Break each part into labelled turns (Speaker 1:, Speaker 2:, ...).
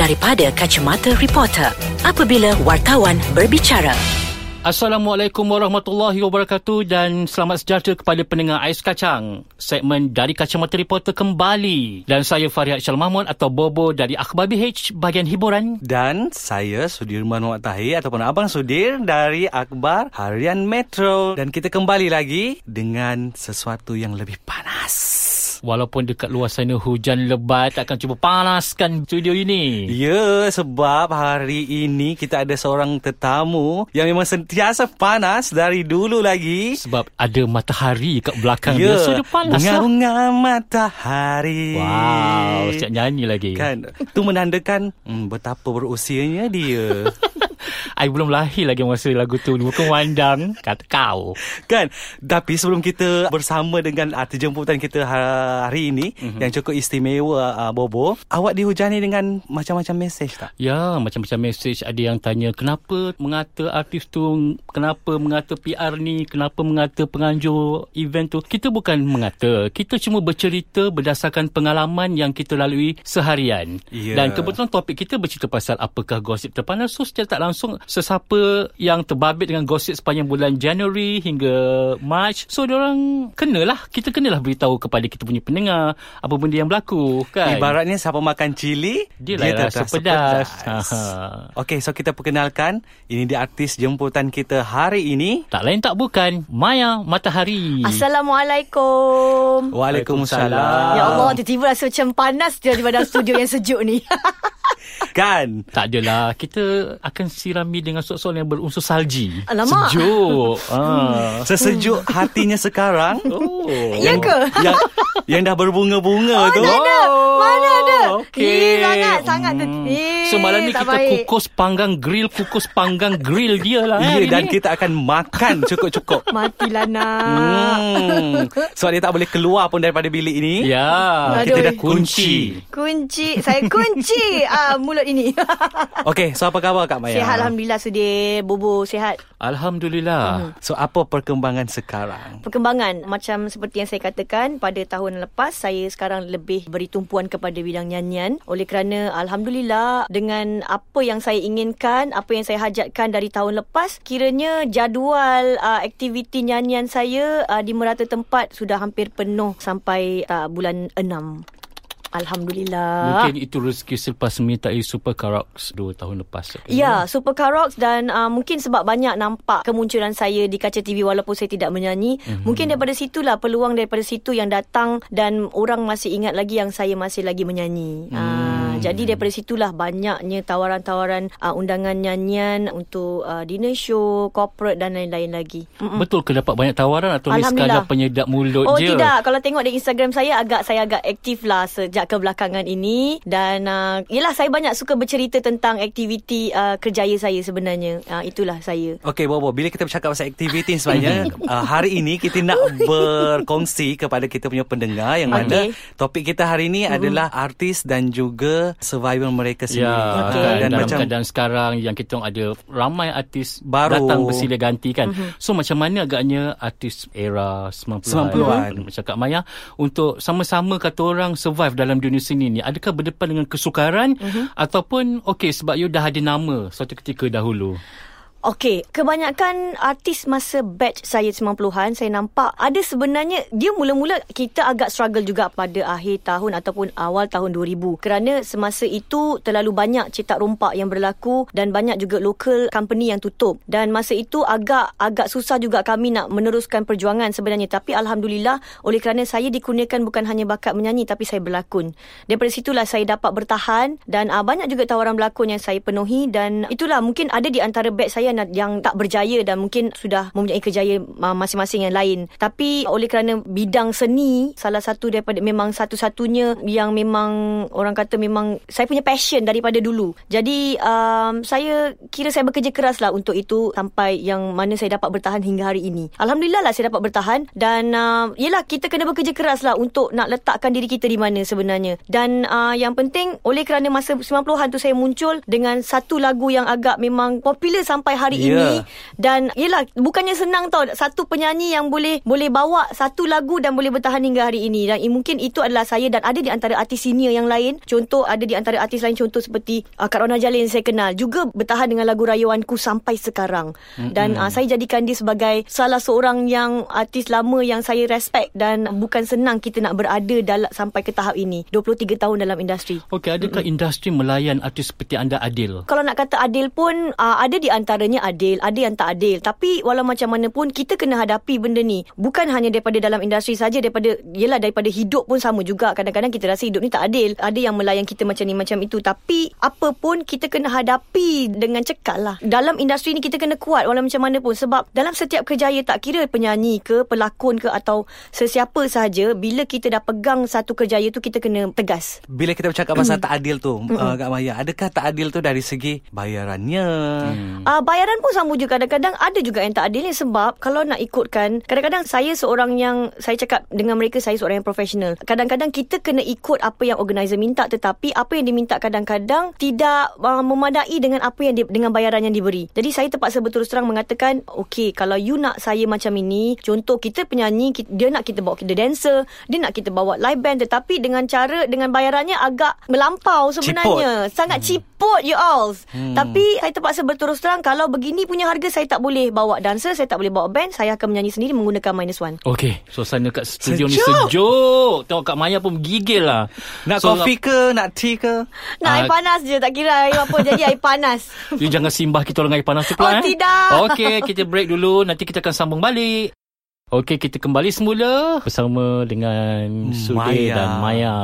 Speaker 1: daripada kacamata reporter apabila wartawan berbicara.
Speaker 2: Assalamualaikum warahmatullahi wabarakatuh dan selamat sejahtera kepada pendengar Ais Kacang. Segmen dari Kacamata Reporter kembali. Dan saya Farihat Syal Mahmud atau Bobo dari Akhbar BH bahagian hiburan.
Speaker 3: Dan saya Sudirman Muhammad Tahir ataupun Abang Sudir dari Akhbar Harian Metro. Dan kita kembali lagi dengan sesuatu yang lebih panas.
Speaker 2: Walaupun dekat luar sana hujan lebat akan cuba panaskan studio ini.
Speaker 3: Ya, sebab hari ini kita ada seorang tetamu yang memang sentiasa panas dari dulu lagi.
Speaker 2: Sebab ada matahari kat belakang
Speaker 3: Ya,
Speaker 2: dia. So dia panas lah.
Speaker 3: bunga-bunga matahari.
Speaker 2: Wow, siap nyanyi lagi.
Speaker 3: Kan, tu menandakan hmm, betapa berusianya dia.
Speaker 2: I belum lahir lagi masa lagu tu. Bukan wandang. Kata kau.
Speaker 3: Kan Tapi sebelum kita Bersama dengan Arti jemputan kita Hari ini
Speaker 2: Mhm.
Speaker 3: mm-hmm. Yang cukup istimewa uh, Bobo Awak dihujani dengan Macam-macam mesej tak?
Speaker 2: Ya, macam-macam mesej ada yang tanya kenapa mengata artis tu, kenapa mengata PR ni, kenapa mengata penganjur event tu. Kita bukan mengata, kita cuma bercerita berdasarkan pengalaman yang kita lalui seharian.
Speaker 3: Ya.
Speaker 2: Dan kebetulan topik kita bercerita pasal apakah gosip terpanas. So secara tak langsung sesiapa yang terbabit dengan gosip sepanjang bulan Januari hingga Mac. So diorang kenalah, kita kenalah beritahu kepada kita punya pendengar apa benda yang berlaku kan.
Speaker 3: Ibaratnya siapa makan cili
Speaker 2: Dia lah rasa pedas. Ha.
Speaker 3: Okey, so kita perkenalkan Ini dia artis jemputan kita hari ini
Speaker 2: Tak lain tak bukan Maya Matahari.
Speaker 4: Assalamualaikum.
Speaker 3: Waalaikumsalam
Speaker 4: Ya Allah, tiba-tiba rasa macam panas je daripada studio yang sejuk ni.
Speaker 3: Kan
Speaker 2: Tak adalah Kita akan sirami dengan soal-soal yang berunsur salji
Speaker 4: Alamak.
Speaker 2: Sejuk ah.
Speaker 3: Sesejuk hatinya sekarang
Speaker 2: Oh
Speaker 4: Ya ke?
Speaker 3: yang, yang dah berbunga-bunga
Speaker 4: Oh,
Speaker 3: tu
Speaker 4: dah ada. Mana ada?
Speaker 2: Okey.
Speaker 4: Eh, sangat, sangat.
Speaker 2: Hmm.
Speaker 4: Eh,
Speaker 2: So malam ni kita
Speaker 4: baik.
Speaker 2: kukus panggang grill Kukus panggang grill dia lah
Speaker 3: Ya dan
Speaker 2: ni.
Speaker 3: kita akan makan cukup-cukup
Speaker 4: Matilah nak.
Speaker 3: Hmm. Sebab dia tak boleh keluar pun daripada bilik ini.
Speaker 2: Ya
Speaker 4: Aduh.
Speaker 2: Kita dah kunci
Speaker 4: Kunci. Saya kunci uh, mulut ini.
Speaker 3: Okey, so apa khabar Kak Maya?
Speaker 4: Sihat Alhamdulillah Sudir. Bobo sihat.
Speaker 2: Alhamdulillah
Speaker 3: So apa perkembangan sekarang?
Speaker 4: Perkembangan macam seperti yang saya katakan pada tahun lepas saya sekarang lebih beri tumpuan kepada bidang nyanyian oleh kerana alhamdulillah dengan apa yang saya inginkan apa yang saya hajatkan dari tahun lepas kiranya jadual uh, aktiviti nyanyian saya uh, di merata tempat sudah hampir penuh sampai uh, bulan 6 Alhamdulillah.
Speaker 2: Mungkin itu rezeki selepas menyertai Super Karox Dua tahun lepas
Speaker 4: Ya, Super Karox dan uh, mungkin sebab banyak nampak kemunculan saya di kaca TV walaupun saya tidak menyanyi. Mm-hmm. Mungkin daripada situlah peluang daripada situ yang datang dan orang masih ingat lagi yang saya masih lagi menyanyi. Mm. Uh, jadi daripada situlah banyaknya tawaran-tawaran uh, undangan nyanyian untuk uh, dinner show, corporate dan lain-lain lagi. Mm-mm.
Speaker 2: Betul ke dapat banyak tawaran Atau ni sekadar penyedap mulut
Speaker 4: Oh
Speaker 2: je?
Speaker 4: tidak. Kalau tengok di Instagram saya Agak saya agak aktif lah Sejak kebelakangan ini. Dan uh, Yelah saya banyak suka bercerita Tentang aktiviti uh, Kerjaya saya sebenarnya. Uh, Itulah saya.
Speaker 3: Okey Bobo, bila kita bercakap pasal aktiviti sebenarnya uh, hari ini kita nak berkongsi kepada kita punya pendengar yang mana
Speaker 4: Okey.
Speaker 3: topik kita hari ini adalah artis dan juga survivor mereka sendiri.
Speaker 2: Ya,
Speaker 4: Okey.
Speaker 2: kan,
Speaker 3: dan
Speaker 2: dalam
Speaker 3: macam
Speaker 2: keadaan sekarang yang kita orang ada ramai artis
Speaker 3: Baru.
Speaker 2: datang bersilih ganti kan.
Speaker 4: Mhm.
Speaker 2: So macam mana agaknya artis era 90-an,
Speaker 3: 90-an.
Speaker 2: macam Kak Maya untuk sama-sama kata orang survive dalam dunia seni ni. Adakah berdepan dengan kesukaran
Speaker 4: Mhm.
Speaker 2: ataupun okey sebab you dah ada nama suatu ketika dahulu.
Speaker 4: Okey, kebanyakan artis masa batch saya 90-an saya nampak ada sebenarnya dia mula-mula kita agak struggle juga pada akhir tahun ataupun awal tahun 2000 kerana semasa itu terlalu banyak cetak rompak yang berlaku dan banyak juga local company yang tutup. Dan masa itu agak agak susah juga kami nak meneruskan perjuangan sebenarnya. Tapi alhamdulillah oleh kerana saya dikurniakan bukan hanya bakat menyanyi tapi saya berlakon. Daripada situlah saya dapat bertahan dan uh, banyak juga tawaran berlakon yang saya penuhi. Dan itulah mungkin ada di antara batch saya yang, yang tak berjaya dan mungkin sudah mempunyai kejayaan masing-masing yang lain. Tapi oleh kerana bidang seni salah satu daripada memang satu-satunya yang memang orang kata memang saya punya passion daripada dulu. Jadi um, saya kira saya bekerja keras lah untuk itu sampai yang mana saya dapat bertahan hingga hari ini. Alhamdulillah lah saya dapat bertahan dan uh, yelah kita kena bekerja keras lah untuk nak letakkan diri kita di mana sebenarnya. Dan uh, yang penting oleh kerana masa 90-an tu saya muncul dengan satu lagu yang agak memang popular sampai hari
Speaker 3: Ya.
Speaker 4: ini dan yelah bukannya senang tau. Satu penyanyi yang boleh boleh bawa satu lagu dan boleh bertahan hingga hari ini. Dan mungkin itu adalah saya dan ada di antara artis senior yang lain. Contoh ada di antara artis lain contoh seperti uh, Kak Rona Jalil yang saya kenal. Juga bertahan dengan lagu Rayuanku sampai sekarang. Dan uh, saya jadikan dia sebagai salah seorang yang artis lama yang saya respect dan bukan senang kita nak berada dalam sampai ke tahap ini. 23 tahun dalam industri.
Speaker 2: Okey, adakah industri melayan artis seperti anda adil?
Speaker 4: kalau nak kata adil pun uh, ada di antaranya adil, ada yang tak adil. Tapi walau macam mana pun kita kena hadapi benda ni. Bukan hanya daripada dalam industri saja daripada yelah daripada hidup pun sama juga. Kadang-kadang kita rasa hidup ni tak adil. Ada yang melayan kita macam ni macam itu. Tapi apa pun kita kena hadapi dengan cekal lah. Dalam industri ni kita kena kuat walau macam mana pun sebab dalam setiap kerjaya tak kira penyanyi ke, pelakon ke atau sesiapa sahaja bila kita dah pegang satu kerjaya tu kita kena tegas.
Speaker 3: Bila kita bercakap pasal tak adil tu, uh, Kak Maya, adakah tak adil tu dari segi bayarannya?
Speaker 2: Hmm.
Speaker 4: Uh, bayaran pun sama juga. Kadang-kadang ada juga yang tak adil ni sebab kalau nak ikutkan kadang-kadang saya seorang yang saya cakap dengan mereka saya seorang yang profesional. Kadang-kadang kita kena ikut apa yang organizer minta tetapi apa yang diminta kadang-kadang tidak uh, memadai dengan apa yang di, dengan bayaran yang diberi. Jadi saya terpaksa berterus terang mengatakan okey kalau you nak saya macam ini contoh kita penyanyi kita, dia nak kita bawa kita dancer dia nak kita bawa live band tetapi dengan cara dengan bayarannya agak melampau sebenarnya. Sangat ciput you all hmm. tapi saya terpaksa berterus terang kalau begini punya harga saya tak boleh bawa dancer saya tak boleh bawa band saya akan menyanyi sendiri menggunakan minus one
Speaker 2: Okey, suasana kat studio ni
Speaker 3: Sejuk.
Speaker 2: sejuk. Tengok Kak Maya pun gigil lah.
Speaker 3: Nak
Speaker 2: So,
Speaker 3: kopi ke, nak tea ke?
Speaker 4: nak air
Speaker 2: Ah.
Speaker 4: panas je tak kira air apa jadi air panas
Speaker 2: You jangan simbah kita orang air panas tu pula
Speaker 4: Oh,
Speaker 2: eh.
Speaker 4: tidak.
Speaker 2: Okey, kita break dulu. Nanti kita akan sambung balik. Okey, kita kembali semula bersama dengan Sudir
Speaker 3: Maya.
Speaker 2: dan Maya.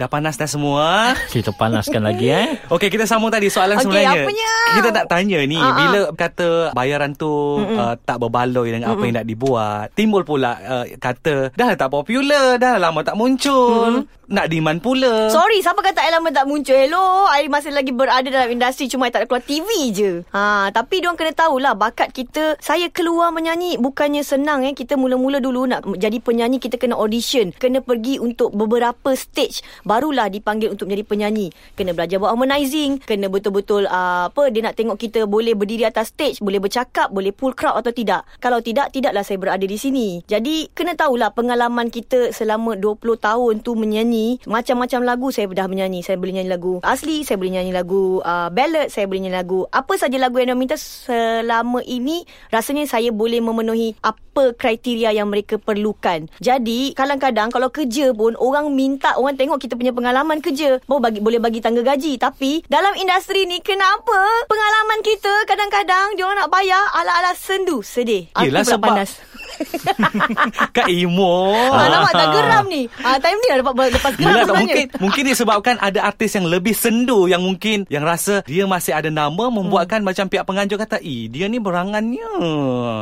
Speaker 3: Dah panas dah semua?
Speaker 2: Kita panaskan lagi eh.
Speaker 3: Okey, kita sambung tadi soalan
Speaker 4: Okey,
Speaker 3: sebenarnya.
Speaker 4: apanya?
Speaker 3: Kita nak tanya ni,
Speaker 4: ah.
Speaker 3: bila kata bayaran tu uh, tak berbaloi dengan apa yang nak dibuat, timbul pula uh, kata, dah tak popular, dah lama tak muncul, nak demand pula.
Speaker 4: Sorry, siapa kata lama tak muncul? Hello, I masih lagi berada dalam industri cuma I tak ada keluar TV je. Ha, tapi diorang kena tahulah bakat kita. Saya keluar menyanyi bukannya senang eh. Kita mula-mula dulu nak jadi penyanyi kita kena audition, kena pergi untuk beberapa stage barulah dipanggil untuk menjadi penyanyi. Kena belajar buat harmonizing, kena betul-betul uh, apa dia nak tengok kita boleh berdiri atas stage, boleh bercakap, boleh pull crowd atau tidak. Kalau tidak, tidaklah saya berada di sini. Jadi kena tahulah pengalaman kita selama 20 tahun tu menyanyi macam-macam lagu saya dah menyanyi. Saya boleh nyanyi lagu asli, saya boleh nyanyi lagu uh, ballad, saya boleh nyanyi lagu apa saja lagu yang dia minta selama ini rasanya saya boleh memenuhi apa kriteria yang mereka perlukan. Jadi kadang-kadang kalau kerja pun orang minta orang tengok kita punya pengalaman kerja baru bagi boleh bagi tangga gaji tapi dalam industri ni kenapa pengalaman kita kadang-kadang dia orang nak bayar ala-ala sendu sedih. Aku
Speaker 3: Yelah,
Speaker 4: pula
Speaker 3: sebab-
Speaker 4: panas.
Speaker 3: Kak Imo.
Speaker 4: Ah, nampak tak geram ni. Ah, time ni dah dapat lepas geram
Speaker 3: Yelah, tak,
Speaker 4: sebenarnya.
Speaker 3: mungkin mungkin disebabkan ada artis yang lebih sendu yang mungkin yang rasa dia masih ada nama membuatkan macam pihak penganjur kata, "Eh, dia ni berangannya."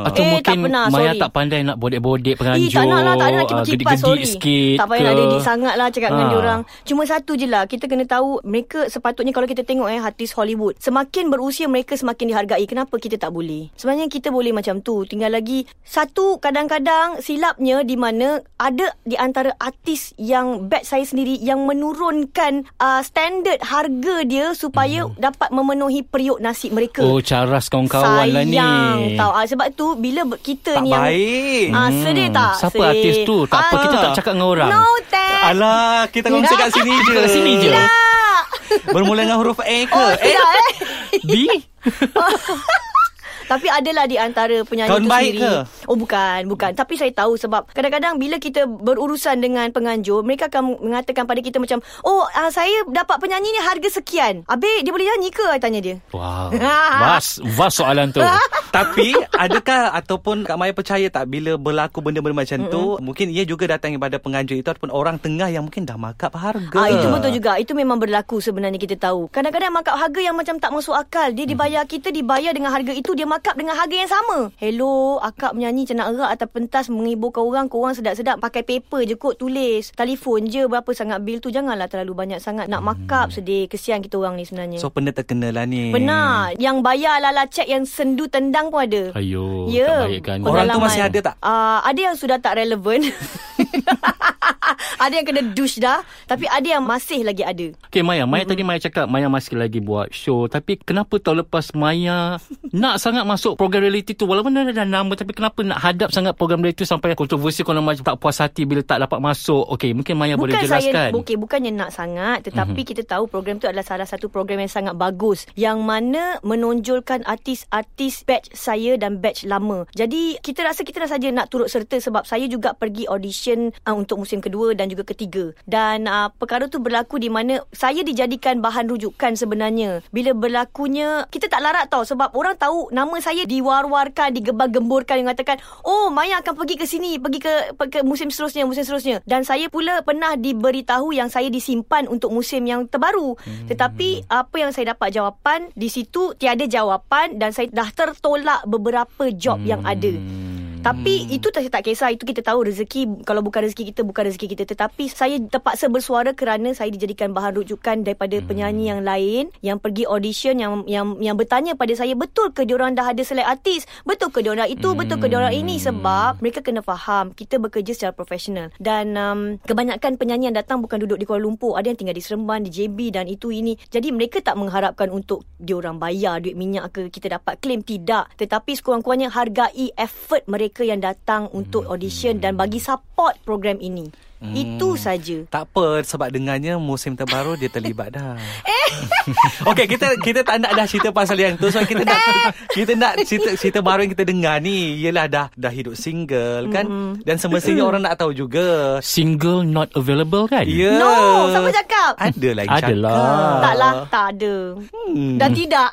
Speaker 2: Atau
Speaker 4: Eh, tak
Speaker 2: mungkin
Speaker 4: pernah,
Speaker 2: Maya
Speaker 4: sorry.
Speaker 2: tak pandai nak bodek-bodek penganjur.
Speaker 4: Eh, tak nak lah, tak nak nak
Speaker 2: ah,
Speaker 4: kipas-kipas,
Speaker 2: gedik-gedik
Speaker 4: sorry.
Speaker 2: sikit
Speaker 4: tak payah nak dedik sangat lah cakap dengan
Speaker 2: Ah.
Speaker 4: diorang. Cuma satu je lah, kita kena tahu mereka sepatutnya kalau kita tengok eh artis Hollywood, semakin berusia mereka semakin dihargai. Kenapa kita tak boleh? Sebenarnya kita boleh macam tu. Tinggal lagi satu kadang-kadang silapnya di mana ada di antara artis yang batch saya sendiri yang menurunkan uh, standard harga dia supaya dapat memenuhi periuk nasi mereka.
Speaker 2: Hmm. Oh, caras kawan-kawan lah ni.
Speaker 4: Sayang tahu. Ah, sebab tu bila kita
Speaker 3: Tak
Speaker 4: ni yang
Speaker 3: baik.
Speaker 4: Ah, sedih tak?
Speaker 2: Siapa
Speaker 4: sedih.
Speaker 2: artis tu? Tak apa,
Speaker 4: Ah,
Speaker 2: kita tak cakap dengan orang.
Speaker 4: No, thanks.
Speaker 3: Alah, kita kongsi kat sini je.
Speaker 2: Kat sini je.
Speaker 4: Tak.
Speaker 3: Bermula dengan huruf A ke?
Speaker 4: Oh,
Speaker 3: eh?
Speaker 4: tidak eh.
Speaker 2: B?
Speaker 4: Tapi adalah di antara penyanyi
Speaker 3: Kawan
Speaker 4: tu
Speaker 3: baik
Speaker 4: sendiri.
Speaker 3: ke?
Speaker 4: Oh bukan, bukan. Tapi saya tahu sebab kadang-kadang bila kita berurusan dengan penganjur, mereka akan mengatakan pada kita macam, "Oh, uh, saya dapat penyanyi ni harga sekian." Habis dia boleh nyanyi ke? Tanya dia.
Speaker 2: Wow. Vas, vas soalan tu.
Speaker 3: Tapi adakah ataupun Kak Maya percaya tak bila berlaku benda-benda macam tu mungkin ia juga datang daripada penganjur itu ataupun orang tengah yang mungkin dah markup harga.
Speaker 4: Ah itu betul juga. Itu memang berlaku sebenarnya kita tahu. Kadang-kadang markup harga yang macam tak masuk akal. Dia dibayar kita dibayar dengan harga itu dia markup dengan harga yang sama. Hello, akak menyanyi macam nak erat atau pentas menghiburkan orang, korang sedap-sedap pakai paper je kot tulis. Telefon je berapa sangat bil tu janganlah terlalu banyak sangat nak markup sedih. Kesian kita orang ni sebenarnya.
Speaker 3: So pernah terkena lah ni.
Speaker 4: Benar. Yang bayar lala cek yang sendu tendang pun ada.
Speaker 2: Ayo,
Speaker 4: Ya.
Speaker 2: tak baik kan.
Speaker 3: Orang tu masih ada tak?
Speaker 4: Uh, ada yang sudah tak relevan. ada yang kena douche dah. Tapi ada yang masih lagi ada.
Speaker 2: Okay Maya Maya mm-hmm. tadi Maya cakap Maya masih lagi buat show Tapi kenapa tahun lepas Maya Nak sangat masuk program reality tu Walaupun dah ada nama Tapi kenapa nak hadap sangat program reality tu Sampai kontroversi Kalau macam tak puas hati Bila tak dapat masuk? Okay mungkin Maya
Speaker 4: Bukan
Speaker 2: boleh jelaskan.
Speaker 4: saya, okay, bukannya nak sangat Tetapi mm-hmm. kita tahu program tu adalah salah satu program yang sangat bagus Yang mana menonjolkan artis-artis batch saya dan batch lama. Jadi kita rasa kita dah saja nak turut serta Sebab saya juga pergi audition uh, untuk musim kedua dan juga ketiga. Dan uh, perkara tu berlaku di mana saya dijadikan bahan rujukan sebenarnya. Bila berlakunya kita tak larat tau sebab orang tahu nama saya diwar-warkan digembar-gemburkan yang mengatakan oh Maya akan pergi ke sini pergi ke, ke musim seterusnya musim seterusnya dan saya pula pernah diberitahu yang saya disimpan untuk musim yang terbaru hmm. tetapi apa yang saya dapat jawapan di situ tiada jawapan dan saya dah tertolak beberapa job hmm. yang ada tapi hmm. itu saya tak kisah. Itu kita tahu rezeki. Kalau bukan rezeki kita Bukan rezeki kita. Tetapi saya terpaksa bersuara Kerana saya dijadikan bahan rujukan Daripada hmm. penyanyi yang lain Yang pergi audition Yang yang yang bertanya pada saya Betul ke diorang dah ada select artis? Betul ke diorang itu? Hmm. Betul ke diorang ini? Sebab mereka kena faham Kita bekerja secara profesional. Dan um, kebanyakan penyanyi yang datang Bukan duduk di Kuala Lumpur. Ada yang tinggal di Seremban Di JB dan itu ini. Jadi mereka tak mengharapkan Untuk diorang bayar duit minyak ke Kita dapat claim. Tidak. Tetapi sekurang-kurangnya Hargai effort mereka mereka yang datang untuk audition dan bagi support program ini. Hmm. Itu saja.
Speaker 3: Tak apa sebab dengannya musim terbaru dia terlibat dah. Okey, kita kita tak nak dah cerita pasal yang tu. So kita nak kita nak cerita cerita baru yang kita dengar ni ialah dah dah hidup single kan mm-hmm. dan semestinya orang nak tahu juga
Speaker 2: single not available kan?
Speaker 3: Yeah.
Speaker 4: No, siapa cakap?
Speaker 3: Ada lagi
Speaker 2: Adalah.
Speaker 3: cakap.
Speaker 4: Taklah, tak ada. Hmm. Dan tidak.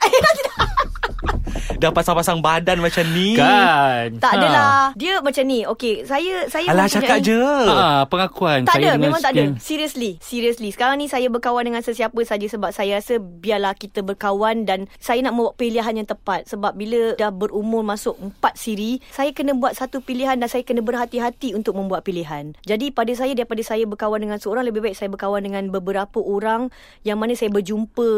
Speaker 4: Dah
Speaker 3: pasang-pasang badan macam ni.
Speaker 2: Kan?
Speaker 4: Tak adalah. Dia macam ni. Okey, saya saya
Speaker 3: Alah cakap je.
Speaker 2: Ha, pengakuan
Speaker 4: Tak
Speaker 2: saya
Speaker 4: ada, memang tak ada. Seriously, seriously. Sekarang ni saya berkawan dengan sesiapa saja sebab saya rasa biarlah kita berkawan dan saya nak membuat pilihan yang tepat sebab bila dah berumur masuk empat siri, saya kena buat satu pilihan dan saya kena berhati-hati untuk membuat pilihan. Jadi pada saya daripada saya berkawan dengan seorang lebih baik saya berkawan dengan beberapa orang yang mana saya berjumpa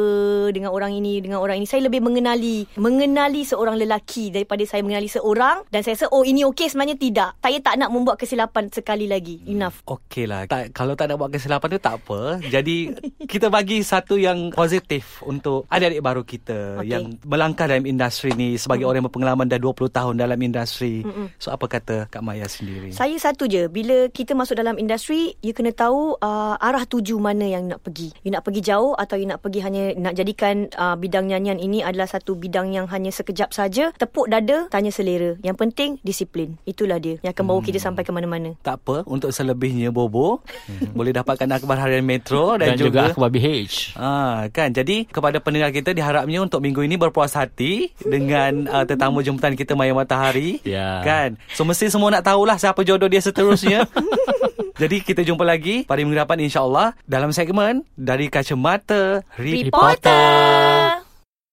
Speaker 4: dengan orang ini dengan orang ini. Saya lebih mengenali mengenali seorang lelaki daripada saya mengenali seorang dan saya rasa oh ini okey sebenarnya tidak. Saya tak nak membuat kesilapan sekali lagi. Enough.
Speaker 3: Okey lah. Tak, kalau tak nak buat kesilapan tu tak apa. Jadi kita bagi satu yang positif untuk adik-adik baru kita
Speaker 4: Okey.
Speaker 3: yang melangkah dalam industri ni sebagai orang yang berpengalaman dah 20 tahun dalam industri.
Speaker 4: Mm-mm.
Speaker 3: So apa kata Kak Maya sendiri?
Speaker 4: Saya satu je Bila kita masuk dalam industri You kena tahu uh, Arah tuju mana yang nak pergi You nak pergi jauh Atau you nak pergi hanya Nak jadikan uh, Bidang nyanyian ini Adalah satu bidang yang hanya sekejap saja Tepuk dada Tanya selera Yang penting Disiplin Itulah dia Yang akan bawa kita sampai ke mana-mana
Speaker 3: Tak apa Untuk selebihnya Bobo Boleh dapatkan akhbar harian Metro Dan,
Speaker 2: dan juga akhbar BH.
Speaker 3: Ah, kan. Jadi kepada pendengar kita diharapnya untuk minggu ini berpuas hati dengan uh, tetamu jemputan kita Maya Matahari.
Speaker 2: Ya.
Speaker 3: Kan. So mesti semua nak tahulah siapa jodoh dia seterusnya. Jadi kita jumpa lagi pada minggu depan insya-Allah dalam segmen dari kacamata
Speaker 4: Reporter.